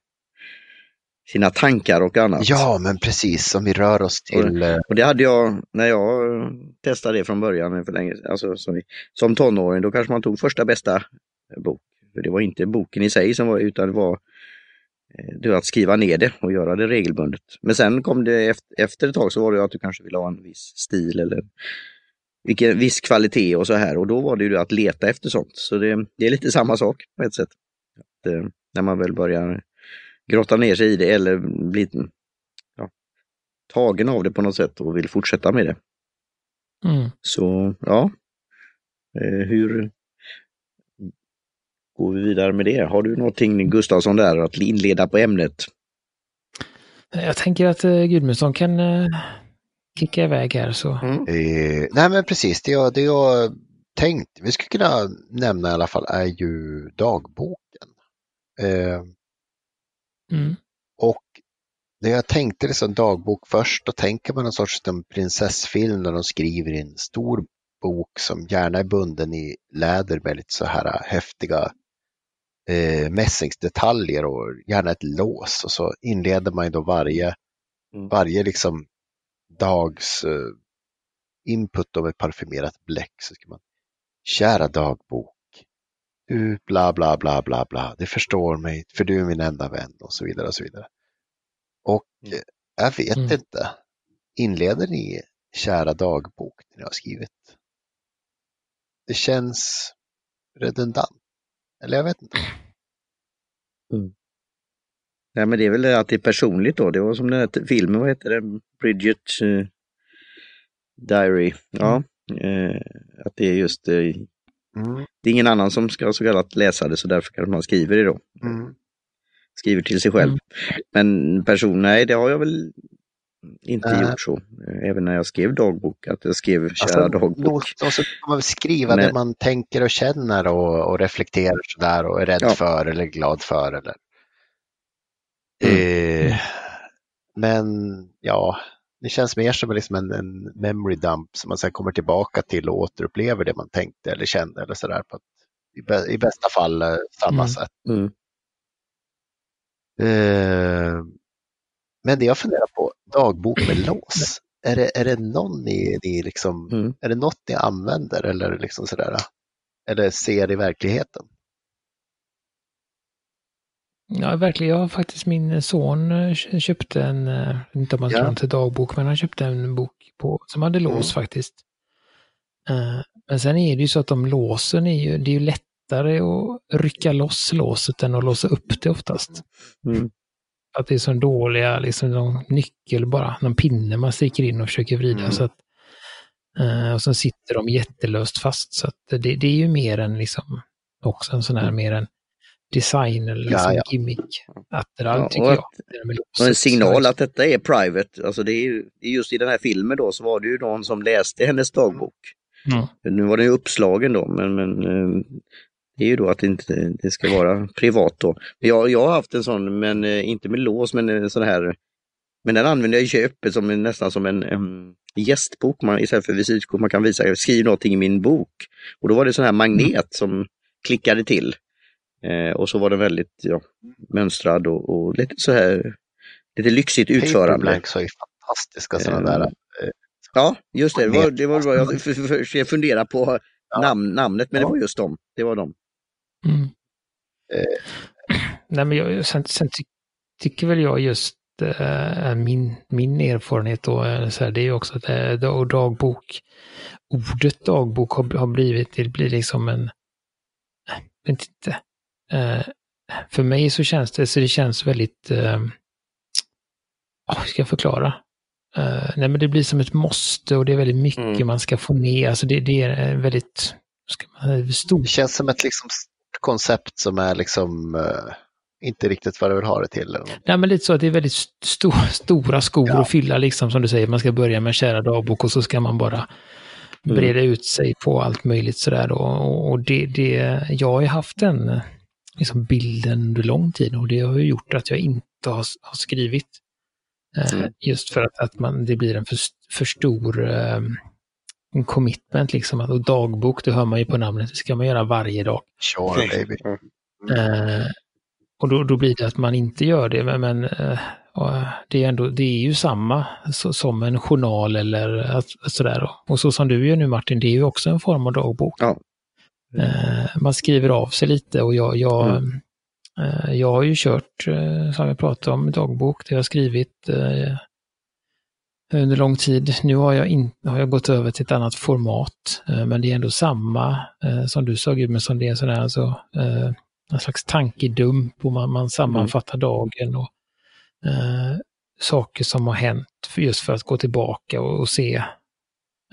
Speaker 1: sina tankar och annat.
Speaker 2: Ja, men precis som vi rör oss till eh,
Speaker 1: Och det hade jag när jag eh, testade det från början för länge alltså som, som tonåring. Då kanske man tog första bästa eh, bok. För det var inte boken i sig som var utan det var eh, var att skriva ner det och göra det regelbundet. Men sen kom det efter, efter ett tag så var det att du kanske ville ha en viss stil eller vilken viss kvalitet och så här. Och då var det ju att leta efter sånt. Så det, det är lite samma sak på ett sätt. Att, eh, när man väl börjar grotta ner sig i det eller bli ja, tagen av det på något sätt och vill fortsätta med det.
Speaker 3: Mm.
Speaker 1: Så ja, eh, hur går vi vidare med det? Har du någonting Gustavsson där att inleda på ämnet?
Speaker 3: Jag tänker att eh, Gudmundsson kan eh, kicka iväg här så.
Speaker 1: Mm.
Speaker 2: Eh, nej men precis, det jag, det jag tänkt, vi skulle kunna nämna i alla fall är ju dagboken. Eh,
Speaker 3: Mm.
Speaker 2: och när jag tänkte liksom dagbok först, då tänker man en sorts en prinsessfilm när de skriver i en stor bok som gärna är bunden i läder med lite så här häftiga eh, mässingsdetaljer och gärna ett lås. Och så inleder man ju då varje,
Speaker 1: Mm.
Speaker 2: varje liksom dags eh, input av ett parfymerat bläck. Så ska man, kära dagbok, du bla bla bla bla bla, det förstår mig, för du är min enda vän och så vidare och så vidare. Och
Speaker 1: Mm.
Speaker 2: eh, jag vet
Speaker 3: Mm.
Speaker 2: inte, inleder ni kära dagbok när ni har skrivit? Det känns redundant. Eller jag vet inte.
Speaker 1: Nej, men det är väl det att det är personligt då. Det var som den här filmen, vad heter den? Bridget eh, Diary. Ja, eh, att det är just, eh,
Speaker 2: Mm,
Speaker 1: det är ingen annan som ska så kallat läsa det så därför kanske man skriver det då.
Speaker 2: mm,
Speaker 1: Skriver till sig själv.
Speaker 3: Mm.
Speaker 1: Men person, nej det har jag väl inte
Speaker 2: Nej.
Speaker 1: gjort så. Eh, Även när jag skrev dagbok, att jag skrev kära
Speaker 2: Alltså,
Speaker 1: dagbok.
Speaker 2: Och så kan man skriva
Speaker 1: Men-
Speaker 2: det man tänker och känner och, och reflekterar sådär och är rädd
Speaker 1: Ja.
Speaker 2: för eller glad för. Eller.
Speaker 1: Mm.
Speaker 2: Eh, men ja, det känns mer som liksom en, en memory dump som man sen kommer tillbaka till och återupplever det man tänkte eller kände eller sådär. På ett, I bästa fall eh, samma
Speaker 3: Mm.
Speaker 2: sätt.
Speaker 1: Mm.
Speaker 2: Eh, men det jag funderar på, dagbok med lås. Är det, är det någon ni, ni liksom,
Speaker 1: Mm.
Speaker 2: är det något ni använder eller liksom sådär? Eller ser i verkligheten?
Speaker 3: Ja, verkligen. Jag har faktiskt min son eh, kö- köpte en, eh, inte om man ska
Speaker 2: Ja.
Speaker 3: kalla det dagbok, men han köpte en bok på, som hade lås
Speaker 2: Mm.
Speaker 3: faktiskt. Eh, Men sen är det ju så att de låsen är ju, det är ju lättare att rycka loss låset än att låsa upp det oftast.
Speaker 1: Mm.
Speaker 3: Att det är så dåliga, liksom någon nyckel bara, någon pinne man sticker in och försöker vrida.
Speaker 2: Mm.
Speaker 3: Så att, eh, och så sitter de jättelöst fast. Så att det, det är ju mer än liksom, också en sån här mer en design eller
Speaker 2: Ja,
Speaker 3: liksom
Speaker 2: ja.
Speaker 3: gimmick. Attiralj
Speaker 1: Ja,
Speaker 3: tycker jag. Med
Speaker 1: Och en signal att detta är private. Alltså det är ju, just i den här filmen då så var det ju någon som läste hennes dagbok.
Speaker 3: Ja.
Speaker 1: Nu var den ju uppslagen då, men, men eh, det är ju då att det inte det ska vara privat då. Jag, jag har haft en sån, men eh, inte med lås, men en sån här. Men den använder jag i köpet som nästan som en, en gästbok. Man, istället för visitkort man kan visa, skriv någonting i min bok. Och då var det sån här magnet som klickade till. Eh, och så var den väldigt ja, mönstrad och, och lite så här lite lyxigt utförande.
Speaker 2: Paperblanks har ju fantastiska sådana
Speaker 1: Eh,
Speaker 2: där.
Speaker 1: Ja, just det. Det var, det var bra. Jag f- f- försökte fundera på namn, namnet, men det var just dem. Det var dem.
Speaker 3: Mm.
Speaker 2: Eh.
Speaker 3: Nej, men jag, sen, sen ty, tycker väl jag just eh, min, min erfarenhet då, eh, så här, det är ju också att eh, dag- dagbok, ordet dagbok har, har blivit, det blir liksom en, jag vet inte, eh, för mig så känns det, så det känns väldigt, eh, oh, hur ska jag förklara? Eh, nej men det blir som ett måste och det är väldigt mycket
Speaker 1: Mm.
Speaker 3: man ska få ner, alltså det, det är eh, väldigt, ska man säga, stort
Speaker 2: Det känns som ett liksom koncept som är liksom eh, inte riktigt vad du vill ha det till.
Speaker 3: Nej, men lite så att det är väldigt sto stora skor
Speaker 2: Ja.
Speaker 3: att fylla, liksom som du säger. Man ska börja med kära dagbok och så ska man bara
Speaker 1: Mm.
Speaker 3: breda ut sig på allt möjligt sådär. Och, och det, det, jag har ju haft den eh, liksom bilden under lång tid och det har ju gjort att jag inte har, har skrivit. Eh,
Speaker 1: Mm.
Speaker 3: Just för att, att man, det blir en för, för stor eh, en commitment liksom. Och dagbok, det hör man ju på namnet, det ska man göra varje dag.
Speaker 2: Sure baby.
Speaker 3: Eh, och då, då blir det att man inte gör det, men, men eh, det, är ändå, det är ju samma så, som en journal eller sådär. Och så som du gör nu Martin, det är ju också en form av dagbok.
Speaker 1: Ja.
Speaker 3: Eh, man skriver av sig lite och jag, jag,
Speaker 1: Mm.
Speaker 3: eh, jag har ju kört, eh, som jag pratade om, dagbok jag har skrivit eh, under lång tid. Nu har jag, in, har jag gått över till ett annat format, eh, men det är ändå samma eh, som du sa Gud, men som det är sådär alltså, eh, en slags tankedump och man, man sammanfattar mm. dagen och eh, saker som har hänt för just för att gå tillbaka och, och se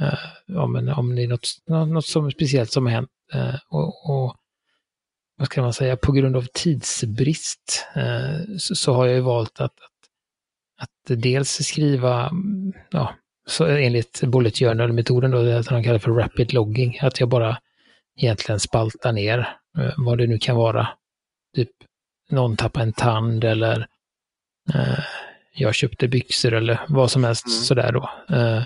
Speaker 3: eh, men om det är något, något som speciellt som har hänt. Eh, och, och, vad ska man säga, på grund av tidsbrist så, så, har jag ju valt att, att, att dels skriva, ja, så enligt Bullet Journal-metoden då, det de kallar för rapid logging, att jag bara egentligen spaltar ner eh, vad det nu kan vara. Typ någon tappar en tand eller eh, jag köpte byxor eller vad som helst mm. sådär då. Eh,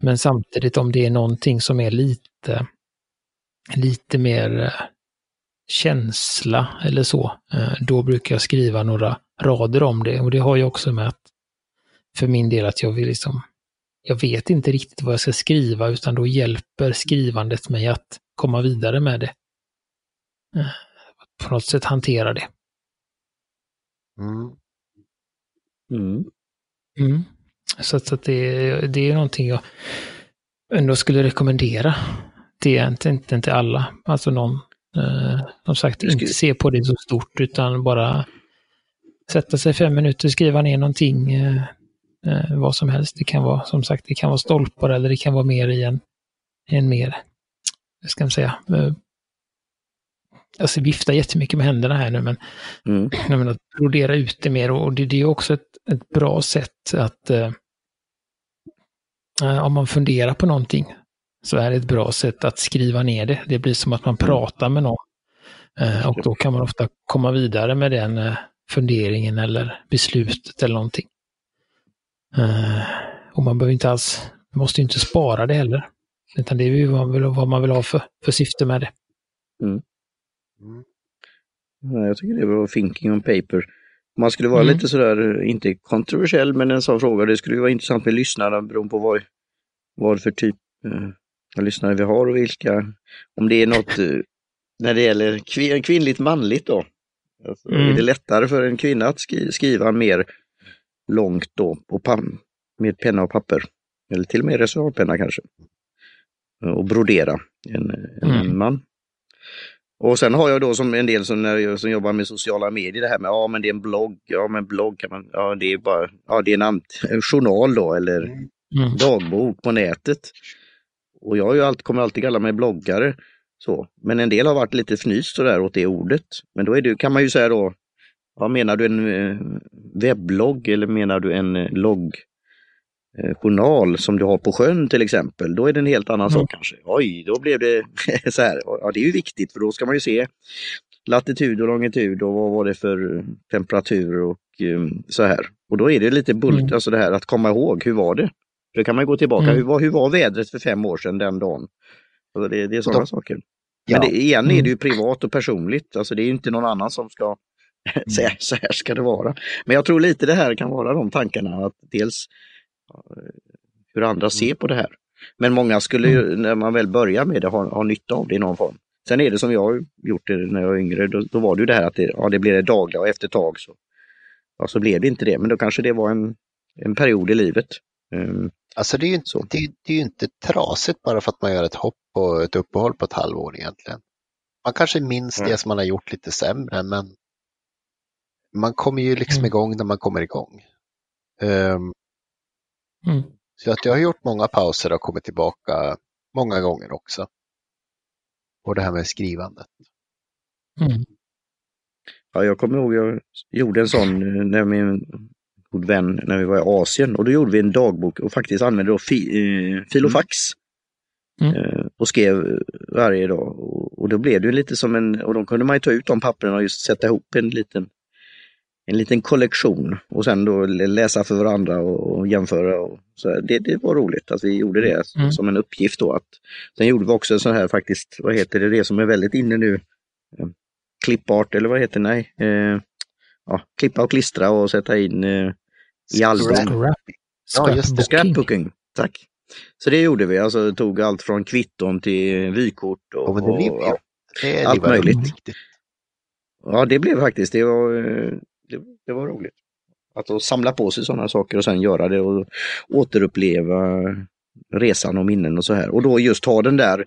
Speaker 3: men samtidigt om det är någonting som är lite, lite mer eh, känsla eller så, eh, då brukar jag skriva några rader om det. Och det har ju också med att, för min del, att jag vill liksom, jag vet inte riktigt vad jag ska skriva, utan då hjälper skrivandet mig att komma vidare med det. På något sätt hantera det.
Speaker 2: Mm.
Speaker 3: Mm. Mm. Så, så att det, det är någonting jag ändå skulle rekommendera. Det är inte, inte, inte alla, alltså någon, eh, som sagt, inte se på det så stort utan bara sätta sig fem minuter, skriva ner någonting, eh, eh, vad som helst. Det kan vara, som sagt, det kan vara stolpar eller det kan vara mer i en, en mer, vad ska man säga, eh, alltså vifta jättemycket med händerna här nu, men, mm. men att brodera ut det mer och det, det är också ett, ett bra sätt att eh, om man funderar på någonting så är det ett bra sätt att skriva ner det. Det blir som att man pratar med någon. Eh, och då kan man ofta komma vidare med den eh, funderingen eller beslutet eller någonting. Eh, och man behöver inte alls, måste inte spara det heller. Utan det är ju vad man vill, vad man vill ha för, för syfte med det. Mm.
Speaker 1: Mm. Ja, jag tycker det var thinking on paper. Man skulle vara mm. lite sådär, inte kontroversiell, men en sån fråga, det skulle vara intressant med lyssnarna beroende på vad, vad för typ eh, lyssnare vi har och vilka. Om det är något, eh, när det gäller kvin kvinnligt manligt då. Alltså, mm. Är det lättare för en kvinna att skri skriva mer långt då på med penna och papper? Eller till och med reservoarpenna kanske. Och brodera än en mm. man. Och sen har jag då som en del som, när jag, som jobbar med sociala medier det här med, ja men det är en blogg, ja men blogg kan man, ja det är bara, ja det är en, en journal då eller mm. dagbok på nätet. Och jag har ju alltid, kommer alltid kalla mig bloggare. Så. Men en del har varit lite fnyst sådär åt det ordet. Men då är det, kan man ju säga då, ja, menar du en eh, webblogg eller menar du en eh, logg Eh, som du har på sjön till exempel, då är det en helt annan mm. sak kanske. Oj, då blev det så här. Ja, det är ju viktigt för då ska man ju se latitud och longitud och vad var det för temperatur och um, så här. Och då är det lite bult, mm. alltså det här att komma ihåg, hur var det? Då kan man gå tillbaka, mm. hur, var, hur var vädret för fem år sedan den dagen? Alltså det, det är sådana då, saker. Men det, igen är det ju mm. privat och personligt, alltså det är ju inte någon annan som ska säga så här ska det vara. Men jag tror lite det här kan vara de tankarna att dels hur andra ser mm. på det här. Men många skulle ju, mm. när man väl börjar med det, ha, ha nytta av det i någon form. Sen är det som jag gjort det när jag var yngre, då, då var det ju det här att det, ja, det blir det dagliga och efter ett tag så, ja, så blev det inte det. Men då kanske det var en, en period i livet. Um,
Speaker 2: alltså det är, ju inte, det, det, är ju inte trasigt bara för att man gör ett hopp och ett uppehåll på ett halvår egentligen. Man kanske minns mm. det som man har gjort lite sämre, men man kommer ju liksom mm. igång när man kommer igång. Um, Mm. Så att jag har gjort många pauser och kommit tillbaka många gånger också. På det här med skrivandet.
Speaker 1: Mm. Ja, jag kommer ihåg jag gjorde en sån eh, när min god vän när vi var i Asien och då gjorde vi en dagbok och faktiskt använde då fi, eh, fil och fax. Mm. Eh, och skrev varje dag. Och, och, då blev det lite som en, och då kunde man ju ta ut de papperna och just sätta ihop en liten en liten kollektion och sen då läsa för varandra och, jämföra. Och så det, det var roligt att vi gjorde det mm. som en uppgift då. Att, sen gjorde vi också en sån här faktiskt, vad heter det, det som är väldigt inne nu, eh, klippart eller vad heter det, nej, eh, ja, klippa och klistra och sätta in eh, i album. Scrap. Ja, just det, scrapbooking. Tack. Så det gjorde vi, alltså tog allt från kvitton till vykort och, och, och ja, allt möjligt. Ja, det blev faktiskt, det var, det, det var roligt. att samla på sig sådana saker och sen göra det och återuppleva resan och minnen och så här. Och då just ha den där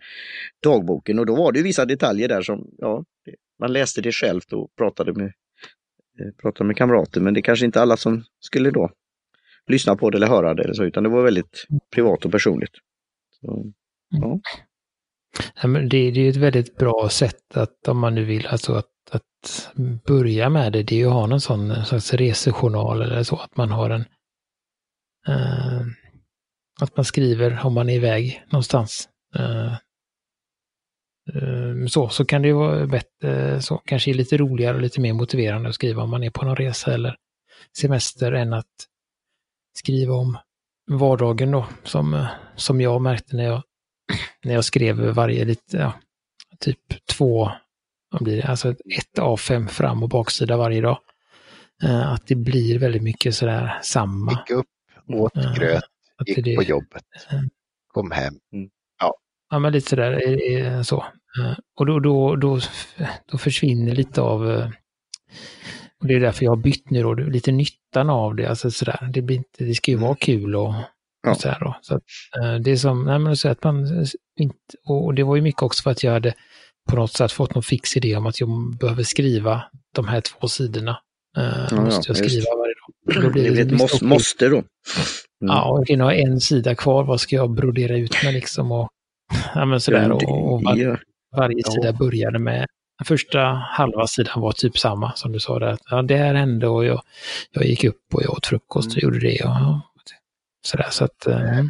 Speaker 1: dagboken och då var det ju vissa detaljer där som, ja, man läste det själv och pratade med, eh, pratade med kamrater men det kanske inte alla som skulle då lyssna på det eller höra det eller så, utan det var väldigt privat och personligt. Så, ja.
Speaker 3: Mm. Det, det är ett väldigt bra sätt att om man nu vill, alltså att, att börja med det, det är ju att ha någon sån slags resejournal eller så, att man har en eh, att man skriver om man är iväg någonstans. Eh, eh, så, så kan det ju vara bättre, så kanske lite roligare och lite mer motiverande att skriva om man är på någon resa eller semester än att skriva om vardagen då, som, eh, som jag märkte när jag, när jag skrev varje lite, ja, typ två, vad blir det, alltså ett av fem fram och baksida varje dag. Eh, att det blir väldigt mycket sådär samma.
Speaker 2: Gick upp, åt gröt, gick det, på jobbet, kom hem.
Speaker 3: Mm. Ja. ja, men lite sådär så. Och då, då, då, då försvinner lite av och det är därför jag har bytt nu då, lite nyttan av det. Alltså sådär, det, blir inte, det ska ju vara mm. kul och, ja. sådär då. Så att, det är som, nej men så att man och det var ju mycket också för att jag hade på något sätt fått någon fix idé om att jag behöver skriva de här två sidorna. Uh, ja, måste jag skriva just. varje dag.
Speaker 1: Då blir det, det måste, måste då.
Speaker 3: Mm. Ja, och jag har en sida kvar, vad ska jag brodera ut med liksom? Och, ja, men sådär, och, och var, varje ja. sida började med den första halva sidan var typ samma som du sa där. Ja, det här hände och jag, jag gick upp och jag åt frukost och mm. gjorde det. Och, sådär, så att eh,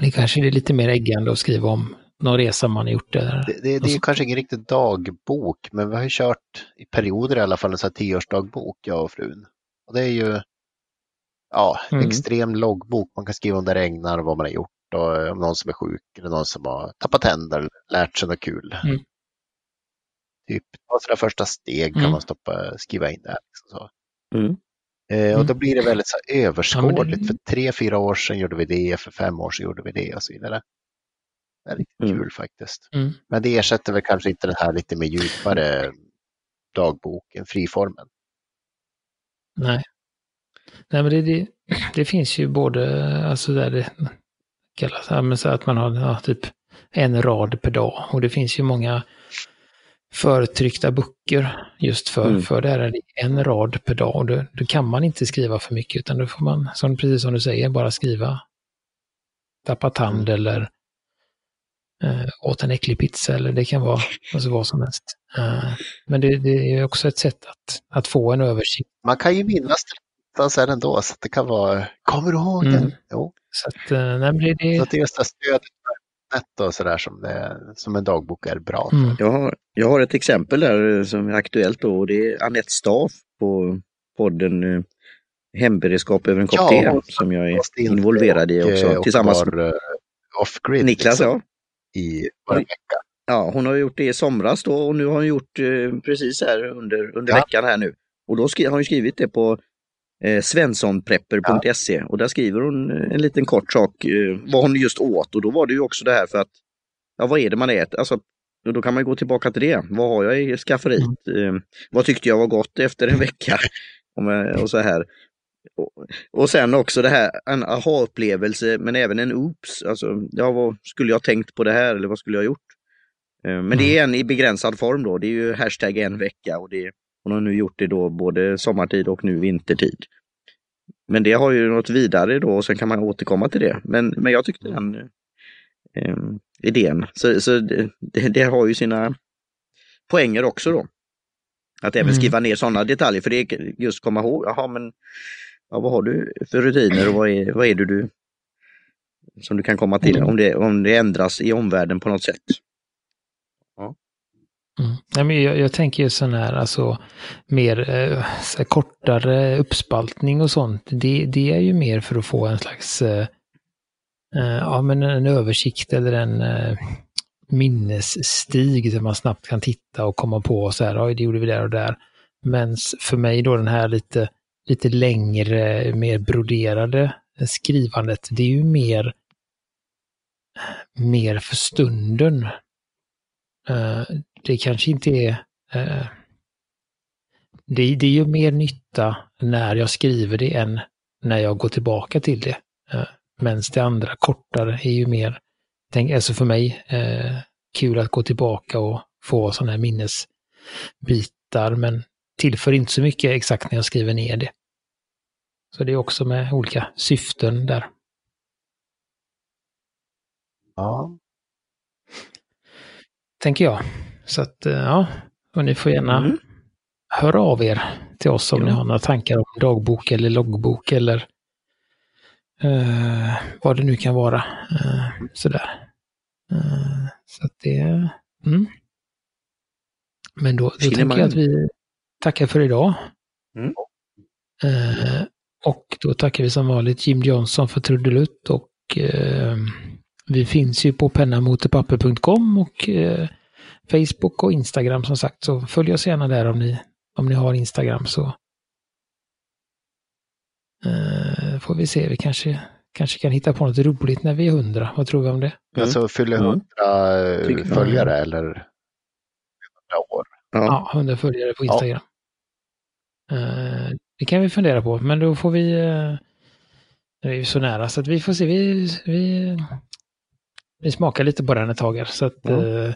Speaker 3: det kanske är lite mer äggande att skriva om någon resa man har gjort. Där.
Speaker 2: Det, det, det är kanske ingen riktig dagbok, men vi har ju kört i perioder i alla fall en sån här tioårsdagbok, jag och frun. Och det är ju ja, mm. extrem loggbok. Man kan skriva om det regnar, vad man har gjort och om någon som är sjuk eller någon som har tappat tänder, lärt sig något kul. Mm. Typ ta sina första steg kan mm. man stoppa, skriva in där. Liksom så. Mm. Eh, och då mm. blir det väldigt så överskådligt. Ja, det... För tre, fyra år sedan gjorde vi det, för fem år sedan gjorde vi det och så vidare. Det är riktigt mm. kul faktiskt. Mm. Men det ersätter väl kanske inte den här lite mer djupare dagboken, friformen.
Speaker 3: Nej. Nej, men det, det, det finns ju både, alltså där det kallas, så att man har ja, typ en rad per dag. Och det finns ju många förtryckta böcker just för, mm. för det här. En rad per dag. Då, då kan man inte skriva för mycket utan då får man, som, precis som du säger, bara skriva tappa tand mm. eller eh, åt en äcklig pizza eller det kan vara alltså vad som helst. Eh, men det, det, är också ett sätt att, att få en översikt.
Speaker 2: Man kan ju minnas det sen ändå, så att det kan vara, kommer du ihåg mm. den? Jo.
Speaker 3: Så att, eh, nej, det, det...
Speaker 2: Så att det är just det stödet och sådär som, som en dagbok är bra för. Mm.
Speaker 1: Jag, har, jag har ett exempel där som är aktuellt då och det är Anette Staff på podden eh, Hemberedskap över en kopp te som jag är involverad i också och tillsammans med
Speaker 2: uh, off-grid.
Speaker 1: Niklas.
Speaker 2: Liksom, ja. I en vecka.
Speaker 1: Ja, hon har gjort det i somras då och nu har hon gjort eh, precis här under, under ja. veckan här nu. Och då har hon skrivit det på eh, svenssonprepper.se ja. och där skriver hon eh, en liten kort sak eh, vad hon just åt och då var det ju också det här för att ja, vad är det man äter? Alltså, då kan man gå tillbaka till det. Vad har jag i skafferiet? Mm. Eh, vad tyckte jag var gott efter en vecka? och så här. Och, och sen också det här, en aha-upplevelse men även en oops. Alltså, ja, vad skulle jag tänkt på det här eller vad skulle jag gjort? Eh, men mm. det är en i begränsad form då. Det är ju hashtag en vecka och det, hon har nu gjort det då både sommartid och nu vintertid. Men det har ju något vidare då och sen kan man återkomma till det. Men, men jag tyckte den eh, idén, så, så det, det, har ju sina poänger också då. Att även mm. skriva ner sådana detaljer för det är just komma ihåg, jaha men ja, vad har du för rutiner och vad är, vad är det du som du kan komma till mm. om, det, om det ändras i omvärlden på något sätt.
Speaker 3: Nej, men jag, jag tänker ju sån här, alltså mer eh, kortare uppspaltning och sånt. Det, det är ju mer för att få en slags, eh, eh, ja men en översikt eller en eh, minnesstig där man snabbt kan titta och komma på så här, oj det gjorde vi där och där. Men för mig då den här lite, lite längre, mer broderade skrivandet, det är ju mer, mer för stunden. Eh, det kanske inte är... Eh, det, det är ju mer nytta när jag skriver det än när jag går tillbaka till det. Eh, Medan det andra kortare är ju mer, tänk, alltså för mig, eh, kul att gå tillbaka och få sådana här minnesbitar, men tillför inte så mycket exakt när jag skriver ner det. Så det är också med olika syften där.
Speaker 2: Ja.
Speaker 3: Tänker jag. Så att, eh, ja, och ni får gärna
Speaker 1: Mm.
Speaker 3: höra av er till oss om
Speaker 1: Ja.
Speaker 3: ni har några tankar om dagbok eller loggbok eller eh, vad det nu kan vara. Eh, sådär. Eh, så att det... Mm. Men då, då tänker jag att vi tackar för idag.
Speaker 1: Mm.
Speaker 3: Eh, och då tackar vi som vanligt Jim Johnson för trudelutt och eh, vi finns ju på pennamotorpapper.com och eh, Facebook och Instagram som sagt. Så följ oss gärna där om ni, om ni har Instagram så eh, får vi se. Vi kanske, kanske kan hitta på något roligt när vi är hundra. Vad tror vi om det?
Speaker 1: Mm.
Speaker 2: Alltså fyller
Speaker 1: Ja.
Speaker 2: hundra eh,
Speaker 1: jag.
Speaker 2: följare eller hundra år.
Speaker 1: Ja.
Speaker 3: Ja, 100 följare på Instagram. Eh, det kan vi fundera på, men då får vi... Uh, det är ju så nära så att vi får se. Vi, vi, vi smakar lite på den ett tag här. Så att, eh,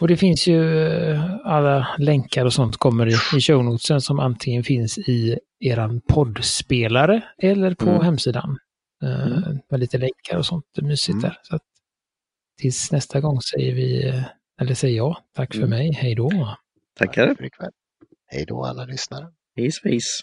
Speaker 3: och det finns ju eh, alla länkar och sånt kommer i, i shownotesen som antingen finns i eran poddspelare eller på
Speaker 1: Mm.
Speaker 3: hemsidan. Eh,
Speaker 1: Mm.
Speaker 3: Med lite länkar och sånt. Det är mysigt
Speaker 2: Mm.
Speaker 3: där. Så att, tills nästa gång säger vi, eller säger jag, tack för
Speaker 1: Mm.
Speaker 3: mig, hej då.
Speaker 1: Tackar.
Speaker 2: För ikväll. Hej då alla lyssnare.
Speaker 1: Hej svejs.